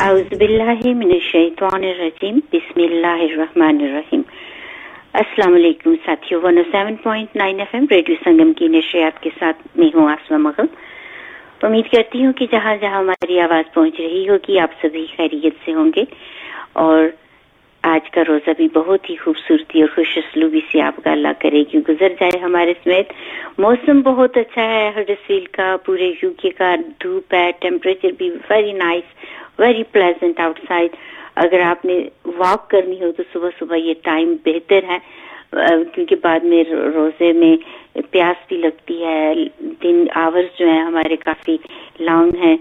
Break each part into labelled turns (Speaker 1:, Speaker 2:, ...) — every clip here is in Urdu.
Speaker 1: اعوذ باللہ من الشیطان الرجیم، بسم اللہ الرحمن الرحیم۔ السلام علیکم ساتھیو 107.9 ایف ایم ریڈیو سنگم کی نشریات کے ساتھ میں ہوں آسما مغل۔ امید کرتی ہوں کہ جہاں جہاں ہماری آواز پہنچ رہی ہوگی، آپ سبھی خیریت سے ہوں گے۔ اور آج کا روزہ بھی بہت ہی خوبصورتی اور خوش اسلوبی سے آپ کا اللہ کرے گی۔ گزر جائے ہمارے سمیت۔ موسم بہت اچھا ہے ہڈسفیل کا، پورے یو کے کا، دھوپ ہے ٹیمپریچر بھی very nice very pleasant outside اگر آپ نے واک کرنی ہو تو صبح صبح یہ ٹائم بہتر ہے کیونکہ بعد میں روزے میں پیاس بھی لگتی ہے۔ دن آورز جو ہیں ہمارے کافی لانگ ہیں۔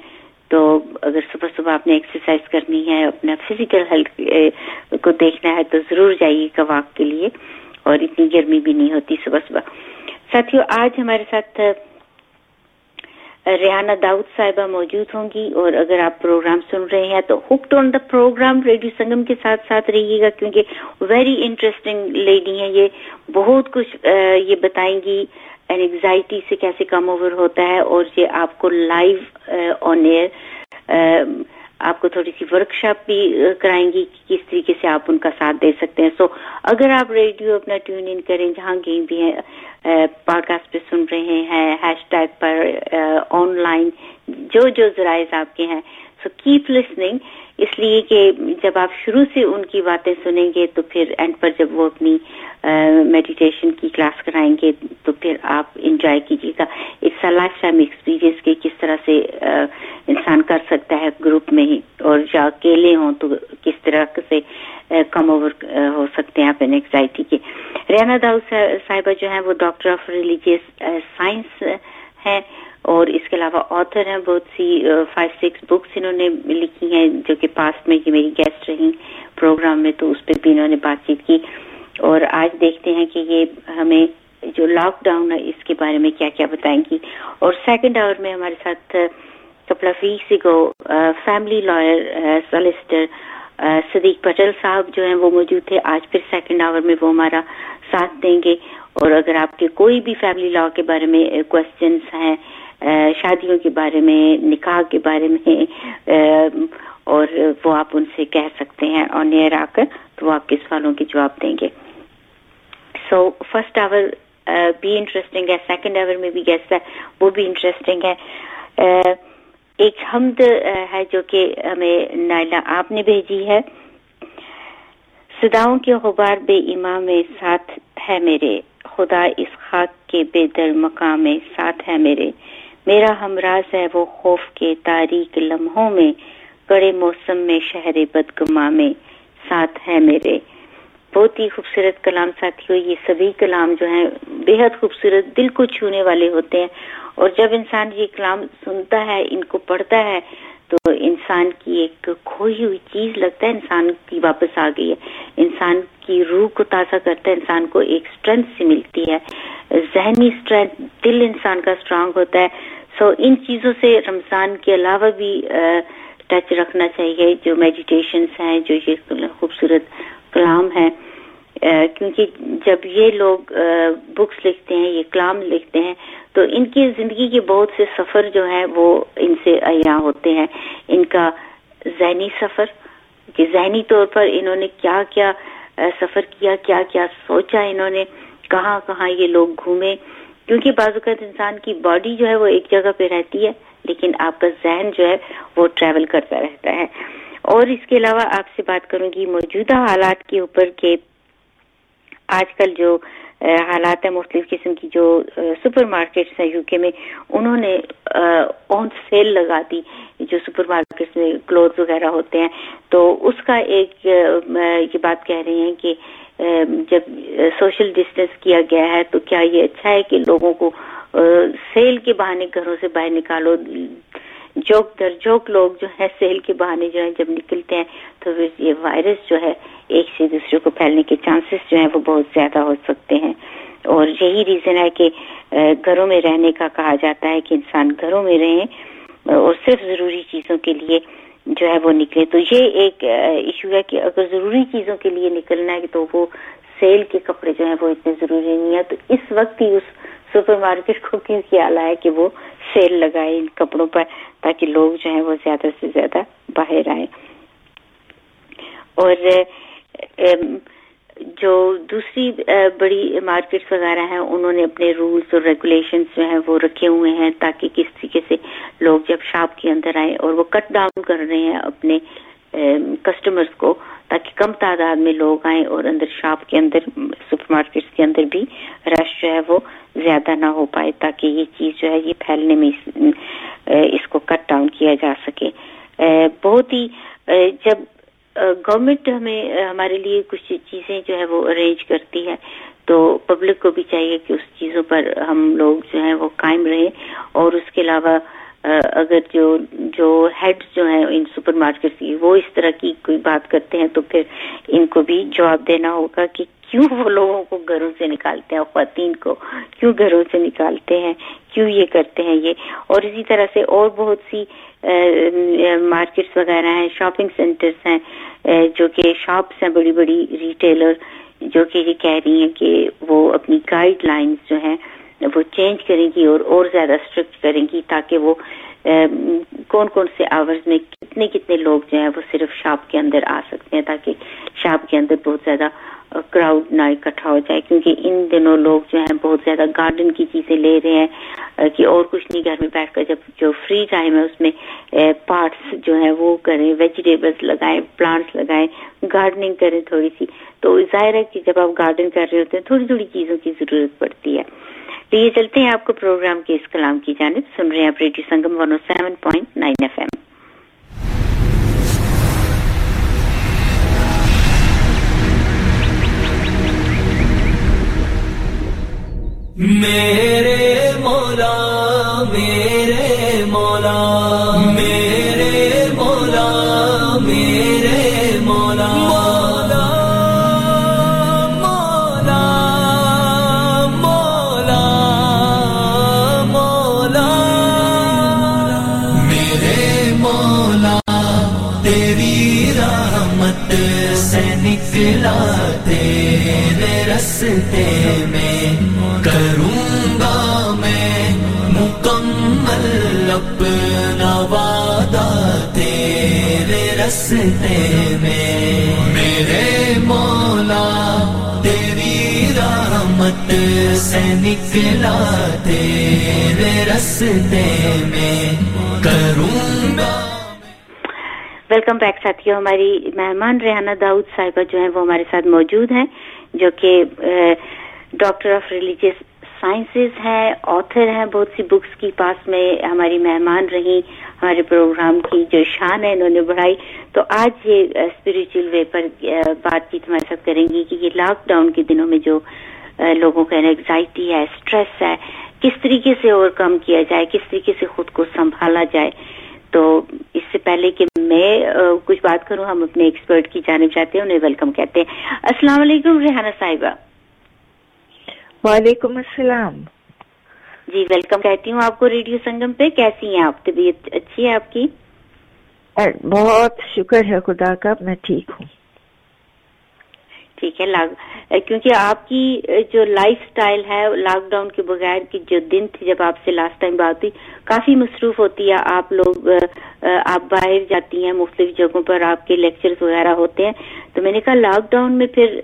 Speaker 1: تو اگر صبح صبح آپ نے ایکسرسائز کرنی ہے، اپنا فزیکل ہیلتھ کو دیکھنا ہے تو ضرور جائیے گا واک کے لیے اور اتنی گرمی بھی نہیں ہوتی صبح صبح۔ ساتھیو، آج ہمارے ساتھ، ریحانہ داؤد صاحبہ موجود ہوں گی اور اگر آپ پروگرام سن رہے ہیں تو ہپڈ آن دا پروگرام ریڈیو سنگم کے ساتھ ساتھ رہیے گا کیونکہ ویری انٹرسٹنگ لیڈی ہیں۔ یہ بہت کچھ یہ بتائیں گی۔ انگزائٹی سے کیسے کم اوور ہوتا ہے اور یہ آپ کو لائیو آن ایئر آپ کو تھوڑی سی ورک شاپ بھی uh, کرائیں گی کہ کس طریقے سے آپ ان کا ساتھ دے سکتے ہیں. سو اگر آپ ریڈیو اپنا ٹیون ان کریں جہاں کہیں بھی ہیں uh, پوڈ کاسٹ پہ سن رہے ہیں ہیش ٹیگ پر uh, آن لائن جو جو ذرائع آپ کے ہیں. سو کیپ لسننگ اس لیے کہ جب آپ شروع سے ان کی باتیں سنیں گے تو پھر اینڈ پر جب وہ اپنی میڈیٹیشن کی کلاس کرائیں گے تو پھر آپ انجوائے کیجیے گا۔ اٹس لائف ٹائم ایکسپیرئنس کے کس طرح سے انسان کر سکتا ہے گروپ میں ہی۔ اور یا اکیلے ہوں تو کس طرح سے کم اوور ہو سکتے ہیں آپ انگزائٹی کے۔ ریانہ داؤ صاحبہ جو ہیں وہ ڈاکٹر آف ریلیجیس سائنس ہیں۔ اور اس کے علاوہ آتھر ہیں، بہت سی فائیو سکس بکس انہوں نے لکھی ہیں جو کہ پاسٹ میں یہ میری گیسٹ رہی پروگرام میں، تو اس پہ بھی انہوں نے بات چیت کی۔ اور آج دیکھتے ہیں کہ یہ ہمیں جو لاک ڈاؤن ہے، اس کے بارے میں کیا کیا بتائیں گی۔ اور سیکنڈ آور میں ہمارے ساتھ کپلا ویکس گو family lawyer solicitor Siddiq Patel صاحب جو ہیں، وہ موجود تھے۔ آج پھر سیکنڈ آور میں وہ ہمارا ساتھ دیں گے۔ اور اگر آپ کے کوئی بھی فیملی لا کے بارے میں کوشچنس ہیں شادیوں کے بارے میں، نکاح کے بارے میں اور وہ آپ ان سے کہہ سکتے ہیں اور نیئر آ کر تو وہ آپ کے سوالوں کے جواب دیں گے۔ سو فرسٹ آور بھی انٹرسٹنگ ہے۔ سیکنڈ آور میں بھی گیسٹ ہے۔ وہ بھی انٹرسٹنگ ہے۔ ایک حمد ہے جو کہ ہمیں نائلہ آپ نے بھیجی ہے۔ صداؤں کے غبار بے امام میں ساتھ ہے میرے۔ خدا اس خاک کے بے در مقام میں ساتھ ہے میرے۔ میرا ہمراز ہے وہ خوف کے تاریک لمحوں میں، کڑے موسم میں، شہر بدگما میں، ساتھ ہے میرے۔ بہت ہی خوبصورت کلام ساتھیوں یہ سبھی کلام جو ہیں بے حد خوبصورت، دل کو چھونے والے ہوتے ہیں۔ اور جب انسان یہ کلام سنتا ہے، ان کو پڑھتا ہے تو انسان کی ایک کھوئی ہوئی چیز لگتا ہے، انسان کی واپس آ گئی ہے۔ انسان کی روح کو تازہ کرتا ہے، انسان کو ایک اسٹرینتھ سے ملتی ہے۔ ذہنی اسٹرینتھ دل انسان کا اسٹرانگ ہوتا ہے۔ سو so ان چیزوں سے رمضان کے علاوہ بھی ٹچ رکھنا چاہیے۔ جو میڈیٹیشنس ہیں، جو یہ خوبصورت کلام ہے کیونکہ جب یہ لوگ بکس لکھتے ہیں، یہ کلام لکھتے ہیں، تو ان کی زندگی کے بہت سے سفر جو ہیں وہ ان سے عیاں ہوتے ہیں۔ ان کا ذہنی سفر، کہ ذہنی طور پر انہوں نے کیا کیا سفر کیا کیا کیا سوچا انہوں نے، کہاں کہاں یہ لوگ گھومے۔ کیونکہ بعض اوقات انسان کی باڈی جو ہے وہ ایک جگہ پہ رہتی ہے، لیکن آپ کا ذہن جو ہے وہ ٹریول کرتا رہتا ہے۔ اور اس کے علاوہ آپ سے بات کروں گی موجودہ حالات کے اوپر کہ آج کل جو حالات ہیں، مختلف قسم کی جو سپر مارکیٹس ہیں یو کے میں، انہوں نے آن سیل لگا دی، جو سپر مارکیٹس میں کلوتھ وغیرہ ہوتے ہیں۔ تو اس کا ایک یہ بات کہہ رہے ہیں کہ جب سوشل ڈسٹینس کیا گیا ہے، تو کیا یہ اچھا ہے کہ لوگوں کو سیل کے بہانے گھروں سے باہر نکالو جوک در جوک لوگ جو ہے سیل کے بہانے جو ہیں جب نکلتے ہیں، تو پھر یہ وائرس جو ہے ایک سے دوسرے کو پھیلنے کے چانسز جو ہیں وہ بہت زیادہ ہو سکتے ہیں۔ اور یہی ریزن ہے کہ گھروں میں رہنے کا کہا جاتا ہے کہ انسان گھروں میں رہیں اور صرف ضروری چیزوں کے لیے جو ہے وہ نکلے۔ تو یہ ایک ایشو ہے کہ اگر ضروری چیزوں کے لیے نکلنا ہے تو وہ سیل کے کپڑے جو ہیں وہ اتنے ضروری نہیں ہے تو اس وقت ہی اس سپر مارکیٹ کو کیوں خیال آیا کہ وہ سیل لگائے ان کپڑوں پر تاکہ لوگ جو ہیں وہ زیادہ سے زیادہ باہر آئے اور جو دوسری بڑی مارکیٹس وغیرہ ہیں، انہوں نے اپنے رولز اور ریگولیشنز جو ہیں وہ رکھے ہوئے ہیں تاکہ کس طریقے سے لوگ جب شاپ کے اندر آئیں اور وہ کٹ ڈاؤن کر رہے ہیں اپنے کسٹمرز کو تاکہ کم تعداد میں لوگ آئیں اور اندر شاپ کے اندر سپر مارکیٹس کے اندر بھی رش جو ہے وہ زیادہ نہ ہو پائے تاکہ یہ چیز جو ہے، یہ پھیلنے میں اس کو کٹ ڈاؤن کیا جا سکے۔ بہت ہی جب گورنمنٹ ہمیں، ہمارے لیے کچھ چیزیں جو ہے وہ ارینج کرتی ہے، تو پبلک کو بھی چاہیے کہ اس چیزوں پر ہم لوگ جو ہیں وہ قائم رہیں اور اس کے علاوہ اگر جو جو ہیڈ جو ہیں ان سپر مارکیٹ کی، وہ اس طرح کی کوئی بات کرتے ہیں تو پھر ان کو بھی جواب دینا ہوگا کہ کیوں وہ لوگوں کو گھروں سے نکالتے ہیں، خواتین کو کیوں گھروں سے نکالتے ہیں، کیوں یہ کرتے ہیں یہ؟ اور اسی طرح سے اور بہت سی مارکیٹس وغیرہ ہیں شاپنگ سینٹرز ہیں جو کہ شاپس ہیں، بڑی بڑی ریٹیلر جو کہ یہ کہہ رہی ہیں کہ وہ اپنی گائیڈ لائنز جو ہیں وہ چینج کریں گی اور اور زیادہ اسٹرکٹ کریں گی تاکہ وہ کون کون سے آورز میں کتنے کتنے لوگ جو ہیں وہ صرف شاپ کے اندر آ سکتے ہیں تاکہ شاپ کے اندر بہت زیادہ کراؤڈ نہ اکٹھا ہو جائے کیونکہ ان دنوں لوگ جو ہیں بہت زیادہ گارڈن کی چیزیں لے رہے ہیں کہ اور کچھ نہیں گھر میں بیٹھ کر جب جو فری ٹائم ہے اس میں پارٹس جو ہیں وہ کریں ویجیٹیبلس لگائیں پلانٹس لگائیں گارڈننگ کریں تھوڑی سی۔ تو ظاہر ہے کہ جب آپ گارڈن کر رہے ہوتے ہیں، تھوڑی تھوڑی چیزوں کی ضرورت پڑتی ہے۔ تو یہ چلتے ہیں آپ کو پروگرام کے اس کلام کی جانب۔ سن رہے ہیں آپ radio Sangam one seven point nine FM M
Speaker 2: میرے مولا میرے مولا۔ رستے میں میرے مولا، تیری رحمت سے نکلا، تیرے رستے میں کروں گا۔
Speaker 1: ویلکم بیک ساتھیوں ہماری مہمان ریحانہ داؤد صاحبہ جو ہیں وہ ہمارے ساتھ موجود ہیں، جو کہ ڈاکٹر آف ریلیجیس سائنسز ہیں آتھر ہیں، بہت سی بکس کی پاس میں ہماری مہمان رہی ہمارے پروگرام کی جو شان ہے، انہوں نے بڑھائی۔ تو آج یہ اسپرچل وے پر بات چیت ہمارے ساتھ کریں گی کہ یہ لاک ڈاؤن کے دنوں میں جو لوگوں کا انگزائٹی ہے اسٹریس ہے، کس طریقے سے اوور کم کیا جائے، کس طریقے سے خود کو سنبھالا جائے۔ تو اس سے پہلے کہ میں کچھ بات کروں، ہم اپنے ایکسپرٹ کی جانب چاہتے ہیں، انہیں ویلکم کہتے ہیں۔ السلام علیکم، ریحانہ صاحبہ۔
Speaker 3: وعلیکم السلام۔
Speaker 1: جی ویلکم۔ کہتی ہوں آپ کو ریڈیو سنگم پہ کیسی ہیں؟ آپ طبیعت اچھی ہے آپ کی؟
Speaker 3: بہت شکر ہے خدا کا میں ٹھیک ہوں۔
Speaker 1: ٹھیک ہے کیونکہ آپ کی جو لائف سٹائل ہے لاک ڈاؤن کے بغیر کی جو دن تھی جب آپ سے لاسٹ ٹائم بات ہوئی کافی مصروف ہوتی ہے۔ آپ لوگ آپ باہر جاتی ہیں مختلف جگہوں پر آپ کے لیکچرز وغیرہ ہوتے ہیں۔ تو میں نے کہا لاک ڈاؤن میں پھر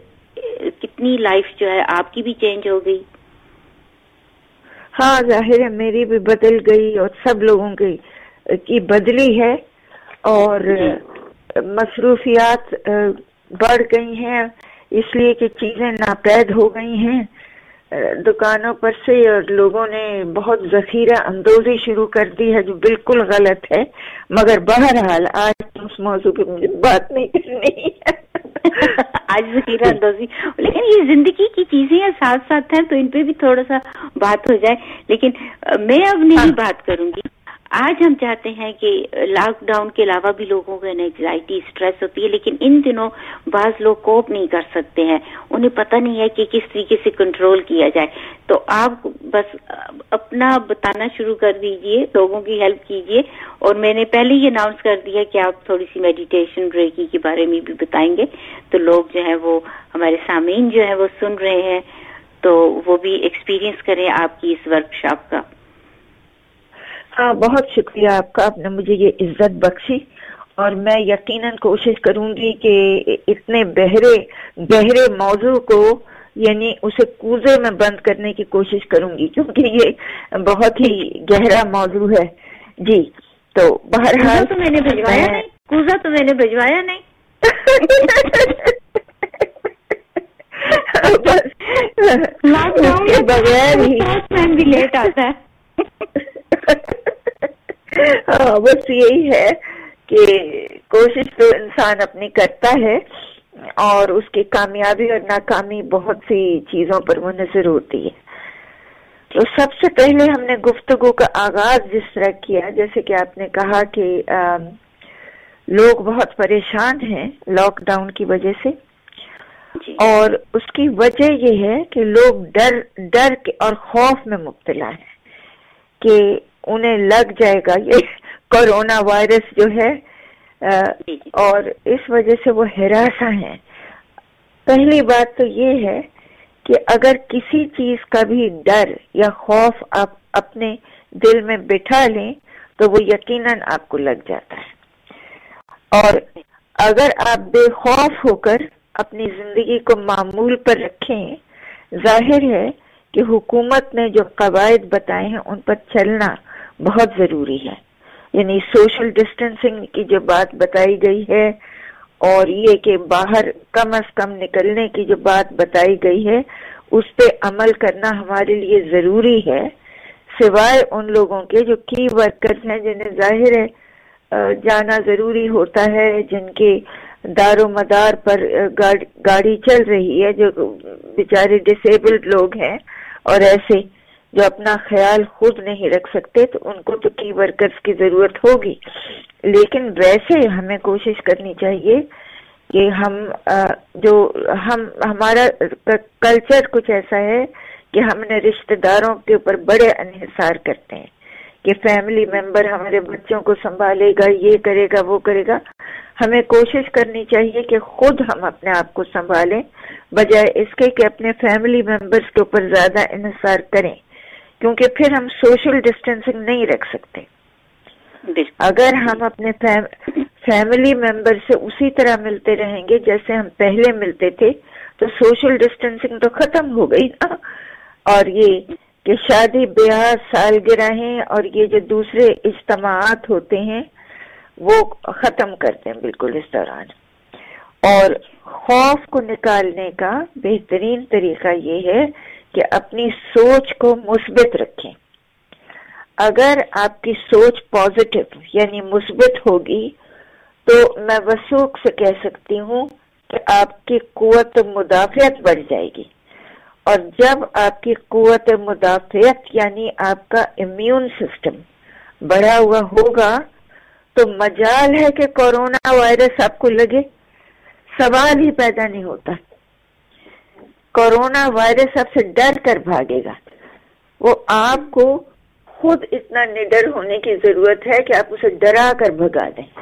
Speaker 1: کتنی لائف جو ہے آپ کی بھی چینج ہو گئی؟
Speaker 3: ہاں ظاہر ہے میری بھی بدل گئی اور سب لوگوں کی بدلی ہے اور جی۔ مصروفیات بڑھ گئی ہیں اس لیے کہ چیزیں ناپید ہو گئی ہیں۔ دکانوں پر سے اور لوگوں نے بہت ذخیرہ اندوزی شروع کر دی ہے جو بالکل غلط ہے۔ مگر بہرحال آج اس موضوع پہ مجھے بات نہیں کرنی
Speaker 1: آج ذخیرہ اندوزی لیکن یہ زندگی کی چیزیں ساتھ ساتھ ہیں تو ان پہ بھی تھوڑا سا بات ہو جائے لیکن میں اب نہیں ہاں۔ بات کروں گی آج ہم چاہتے ہیں کہ لاک ڈاؤن کے علاوہ بھی لوگوں کو انگزائٹی اسٹریس ہوتی ہے، لیکن ان دنوں بعض لوگ کوپ نہیں کر سکتے ہیں۔ انہیں پتہ نہیں ہے کہ کس طریقے سے کنٹرول کیا جائے۔ تو آپ بس اپنا بتانا شروع کر دیجیے، لوگوں کی ہیلپ کیجیے۔ اور میں نے پہلے ہی اناؤنس کر دیا کہ آپ تھوڑی سی میڈیٹیشن ریکی کے بارے میں بھی بتائیں گے۔ تو لوگ جو ہے وہ ہمارے سامعین جو ہے وہ سن رہے ہیں۔ تو وہ بھی ایکسپیرینس کریں آپ کی اس ورک شاپ کا۔
Speaker 3: ہاں بہت شکریہ آپ کا آپ نے مجھے یہ عزت بخشی اور میں یقیناً کوشش کروں گی کہ اتنے بہرے گہرے موضوع کو یعنی اسے کوزے میں بند کرنے کی کوشش کروں گی کیونکہ یہ بہت ہی گہرا موضوع ہے۔ جی تو بہرحال
Speaker 1: تو میں نے بھجوایا نہیں کوزا تو میں نے بھجوایا نہیں۔
Speaker 3: بغیر ہی
Speaker 1: لیٹ آتا ہے
Speaker 3: ہاں بس یہی ہے کہ کوشش تو انسان اپنی کرتا ہے اور اس کی کامیابی اور ناکامی بہت سی چیزوں پر منحصر ہوتی ہے۔ تو سب سے پہلے ہم نے گفتگو کا آغاز جس طرح کیا جیسے کہ آپ نے کہا کہ لوگ بہت پریشان ہیں لاک ڈاؤن کی وجہ سے۔ جی۔ اور اس کی وجہ یہ ہے کہ لوگ ڈر ڈر کے اور خوف میں مبتلا ہیں کہ انہیں لگ جائے گا یہ۔ کورونا وائرس جو ہے جی، جی۔ اور اس وجہ سے وہ ہراساں ہیں۔ پہلی بات تو یہ ہے کہ اگر کسی چیز کا بھی ڈر یا خوف آپ اپنے دل میں بٹھا لیں تو وہ یقیناً آپ کو لگ جاتا ہے۔ اور اگر آپ بے خوف ہو کر اپنی زندگی کو معمول پر رکھیں ظاہر ہے کہ حکومت نے جو قواعد بتائے ہیں ان پر چلنا بہت ضروری ہے۔ یعنی سوشل ڈسٹینسنگ کی جو بات بتائی گئی ہے اور یہ کہ باہر کم از کم نکلنے کی جو بات بتائی گئی ہے، اس پہ عمل کرنا ہمارے لیے ضروری ہے، سوائے ان لوگوں کے جو کی ورکرز ہیں جنہیں ظاہر ہے جانا ضروری ہوتا ہے، جن کے دار و مدار پر گاڑی چل رہی ہے، جو بیچارے ڈسیبلڈ لوگ ہیں اور ایسے جو اپنا خیال خود نہیں رکھ سکتے تو ان کو تو کی ورکرز کی ضرورت ہوگی۔ لیکن ویسے ہمیں کوشش کرنی چاہیے کہ ہم جو ہم، ہمارا کلچر کچھ ایسا ہے کہ ہم نے رشتہ داروں کے اوپر بڑے انحصار کرتے ہیں، کہ فیملی ممبر ہمارے بچوں کو سنبھالے گا، یہ کرے گا، وہ کرے گا۔ ہمیں کوشش کرنی چاہیے کہ خود ہم اپنے آپ کو سنبھالیں، بجائے اس کے کہ اپنے فیملی ممبرس کے اوپر زیادہ انحصار کریں۔ کیونکہ پھر ہم سوشل ڈسٹینسنگ نہیں رکھ سکتے۔ اگر ہم اپنے فیملی ممبر سے اسی طرح ملتے رہیں گے جیسے ہم پہلے ملتے تھے تو سوشل ڈسٹینسنگ تو ختم ہو گئی نا۔ اور یہ کہ شادی بیاہ سالگرہیں اور یہ جو دوسرے اجتماعات ہوتے ہیں وہ ختم کرتے ہیں بالکل اس دوران۔ اور خوف کو نکالنے کا بہترین طریقہ یہ ہے کہ اپنی سوچ کو مثبت رکھیں۔ اگر آپ کی سوچ پازیٹو یعنی مثبت ہوگی، تو میں وسوخ سے کہہ سکتی ہوں کہ آپ کی قوت مدافعت بڑھ جائے گی۔ اور جب آپ کی قوت مدافعت یعنی آپ کا امیون سسٹم بڑھا ہوا ہوگا، تو مجال ہے کہ کورونا وائرس آپ کو لگے۔ سوال ہی پیدا نہیں ہوتا۔ کورونا وائرس آپ سے ڈر کر بھاگے گا۔ وہ آپ کو خود اتنا نڈر ہونے کی ضرورت ہے کہ آپ اسے ڈرا کر بھگا دیں۔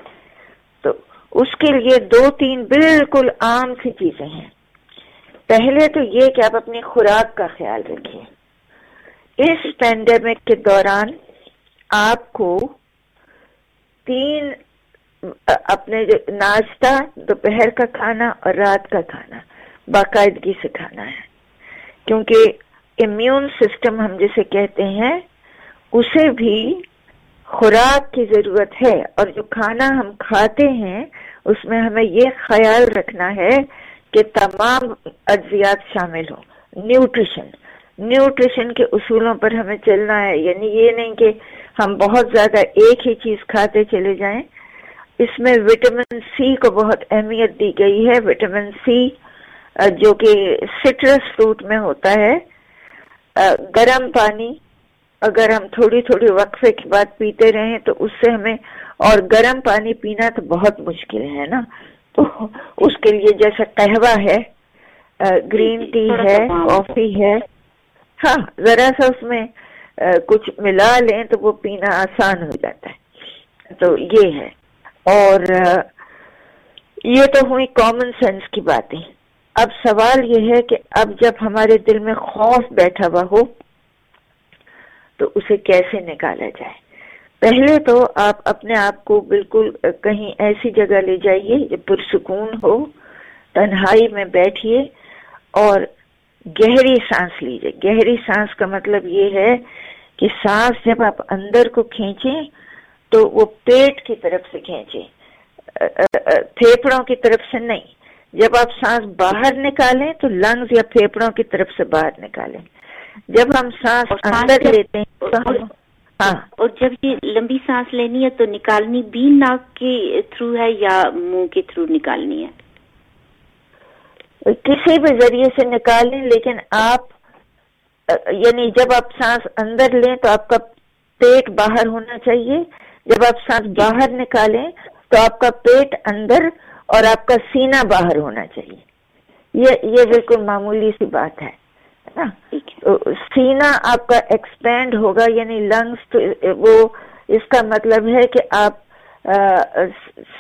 Speaker 3: تو اس کے لیے دو تین بالکل عام سی چیزیں ہیں۔ پہلے تو یہ کہ آپ اپنی خوراک کا خیال رکھیں۔ اس پینڈیمک کے دوران آپ کو تین، اپنے جو ناشتہ، دوپہر کا کھانا اور رات کا کھانا۔ باقاعدگی سے کھانا ہے۔ کیونکہ امیون سسٹم ہم جسے کہتے ہیں، اسے بھی خوراک کی ضرورت ہے۔ اور جو کھانا ہم کھاتے ہیں، اس میں ہمیں یہ خیال رکھنا ہے کہ تمام اجزیات شامل ہوں۔ نیوٹریشن نیوٹریشن کے اصولوں پر ہمیں چلنا ہے۔ یعنی یہ نہیں کہ ہم بہت زیادہ ایک ہی چیز کھاتے چلے جائیں۔ اس میں وٹامن سی کو بہت اہمیت دی گئی ہے۔ وٹامن سی جو کہ سٹرس فروٹ میں ہوتا ہے گرم پانی اگر ہم تھوڑی تھوڑی وقفے کے بعد پیتے رہیں تو اس سے ہمیں اور گرم پانی پینا تو بہت مشکل ہے نا؟ تو اس کے لیے جیسا قہوہ ہے گرین ٹی ہے کافی ہے۔ ہاں ذرا سا اس میں کچھ ملا لیں تو وہ پینا آسان ہو جاتا ہے۔ تو یہ ہے۔ اور یہ تو ہوئی کامن سینس کی باتیں۔ اب سوال یہ ہے کہ اب جب ہمارے دل میں خوف بیٹھا ہوا ہو، تو اسے کیسے نکالا جائے؟ پہلے تو آپ اپنے آپ کو بالکل کہیں ایسی جگہ لے جائیے جو پرسکون ہو، تنہائی میں بیٹھیے اور گہری سانس لیجیے گہری سانس کا مطلب یہ ہے کہ سانس جب آپ اندر کو کھینچیں تو وہ پیٹ کی طرف سے کھینچیں۔ پھیپڑوں کی طرف سے نہیں۔ جب آپ سانس باہر نکالیں تو لنگز یا پھیپڑوں کی طرف سے باہر نکالیں۔ جب ہم سانس اندر لیتے ہیں تو ہم
Speaker 1: ہاں۔ اور جب یہ لمبی سانس لینی ہے تو نکالنی بھی ناک کے تھرو ہے یا منہ کے تھرو نکالنی ہے؟
Speaker 3: کسی بھی ذریعے سے نکالیں لیکن آپ یعنی جب آپ سانس اندر لیں تو آپ کا پیٹ باہر ہونا چاہیے۔ جب آپ سانس باہر نکالیں تو آپ کا پیٹ اندر اور آپ کا سینہ باہر ہونا چاہیے۔ یہ یہ بالکل معمولی سی بات ہے نا؟ سینا آپ کا ایکسپینڈ ہوگا یعنی لنگس وہ اس کا مطلب ہے کہ آپ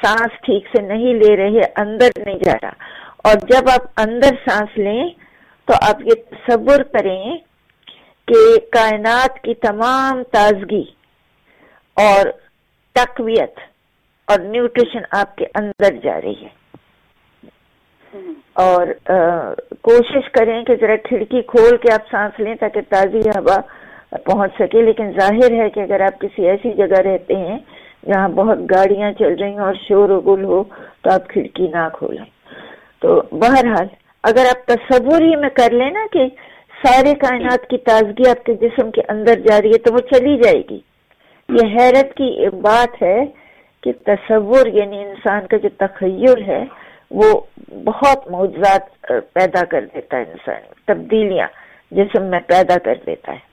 Speaker 3: سانس ٹھیک سے نہیں لے رہے اندر نہیں جا رہا۔ اور جب آپ اندر سانس لیں تو آپ یہ تصور کریں کہ کائنات کی تمام تازگی اور تقویت اور نیوٹریشن آپ کے اندر جا رہی ہے۔ اور کوشش کریں کہ ذرا کھڑکی کھول کے آپ سانس لیں تاکہ تازی ہوا پہنچ سکے۔ لیکن ظاہر ہے کہ اگر آپ کسی ایسی جگہ رہتے ہیں جہاں بہت گاڑیاں چل رہی ہیں اور شور و گل ہو، تو آپ کھڑکی نہ کھولیں۔ تو بہرحال، اگر آپ تصور ہی میں کر لیں نا کہ سارے کائنات کی تازگی آپ کے جسم کے اندر جا رہی ہے، تو وہ چلی جائے گی۔ یہ حیرت کی بات ہے کہ تصور یعنی انسان کا جو تخیل ہے وہ بہت معجزات پیدا کر دیتا ہے انسان تبدیلیاں جسم میں پیدا کر دیتا ہے۔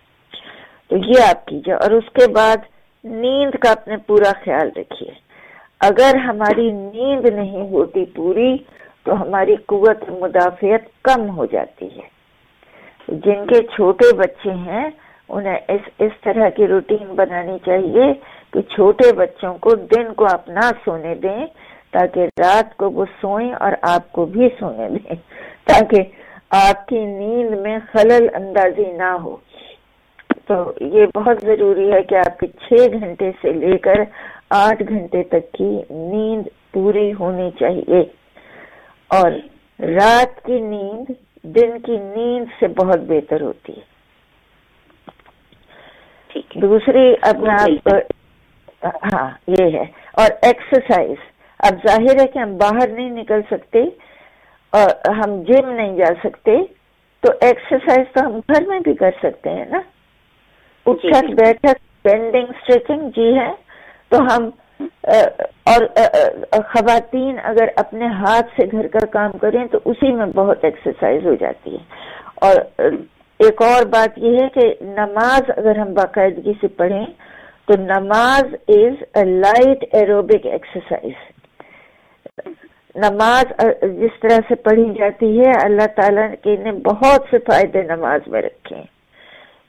Speaker 3: تو یہ آپ کیجیے، اور اس کے بعد نیند کا اپنے پورا خیال رکھیے۔ اگر ہماری نیند نہیں ہوتی پوری، تو ہماری قوت مدافعت کم ہو جاتی ہے۔ جن کے چھوٹے بچے ہیں، انہیں اس اس طرح کی روٹین بنانی چاہیے کہ چھوٹے بچوں کو دن کو آپ نہ سونے دیں تاکہ رات کو وہ سوئیں اور آپ کو بھی سونے دیں تاکہ آپ کی نیند میں خلل اندازی نہ ہو۔ تو یہ بہت ضروری ہے کہ آپ کے چھ گھنٹے سے لے کر آٹھ گھنٹے تک کی نیند پوری ہونی چاہیے۔ اور رات کی نیند دن کی نیند سے بہت بہتر ہوتی ہے۔ دوسری اپنا ہاں یہ ہے۔ اور ایکسرسائز اب ظاہر ہے کہ ہم باہر نہیں نکل سکتے اور ہم جم نہیں جا سکتے تو ایکسرسائز تو ہم گھر میں بھی کر سکتے ہیں نا۔ اٹھک بیٹھک بینڈنگ اسٹریچنگ جی ہے۔ تو ہم اور خواتین اگر اپنے ہاتھ سے گھر کا کام کریں تو اسی میں بہت ایکسرسائز ہو جاتی ہے۔ اور ایک اور بات یہ ہے کہ نماز اگر ہم باقاعدگی سے پڑھیں تو نماز is a light aerobic exercise نماز جس طرح سے پڑھی جاتی ہے اللہ تعالیٰ کے نے بہت سے فائدے نماز میں رکھے ہیں۔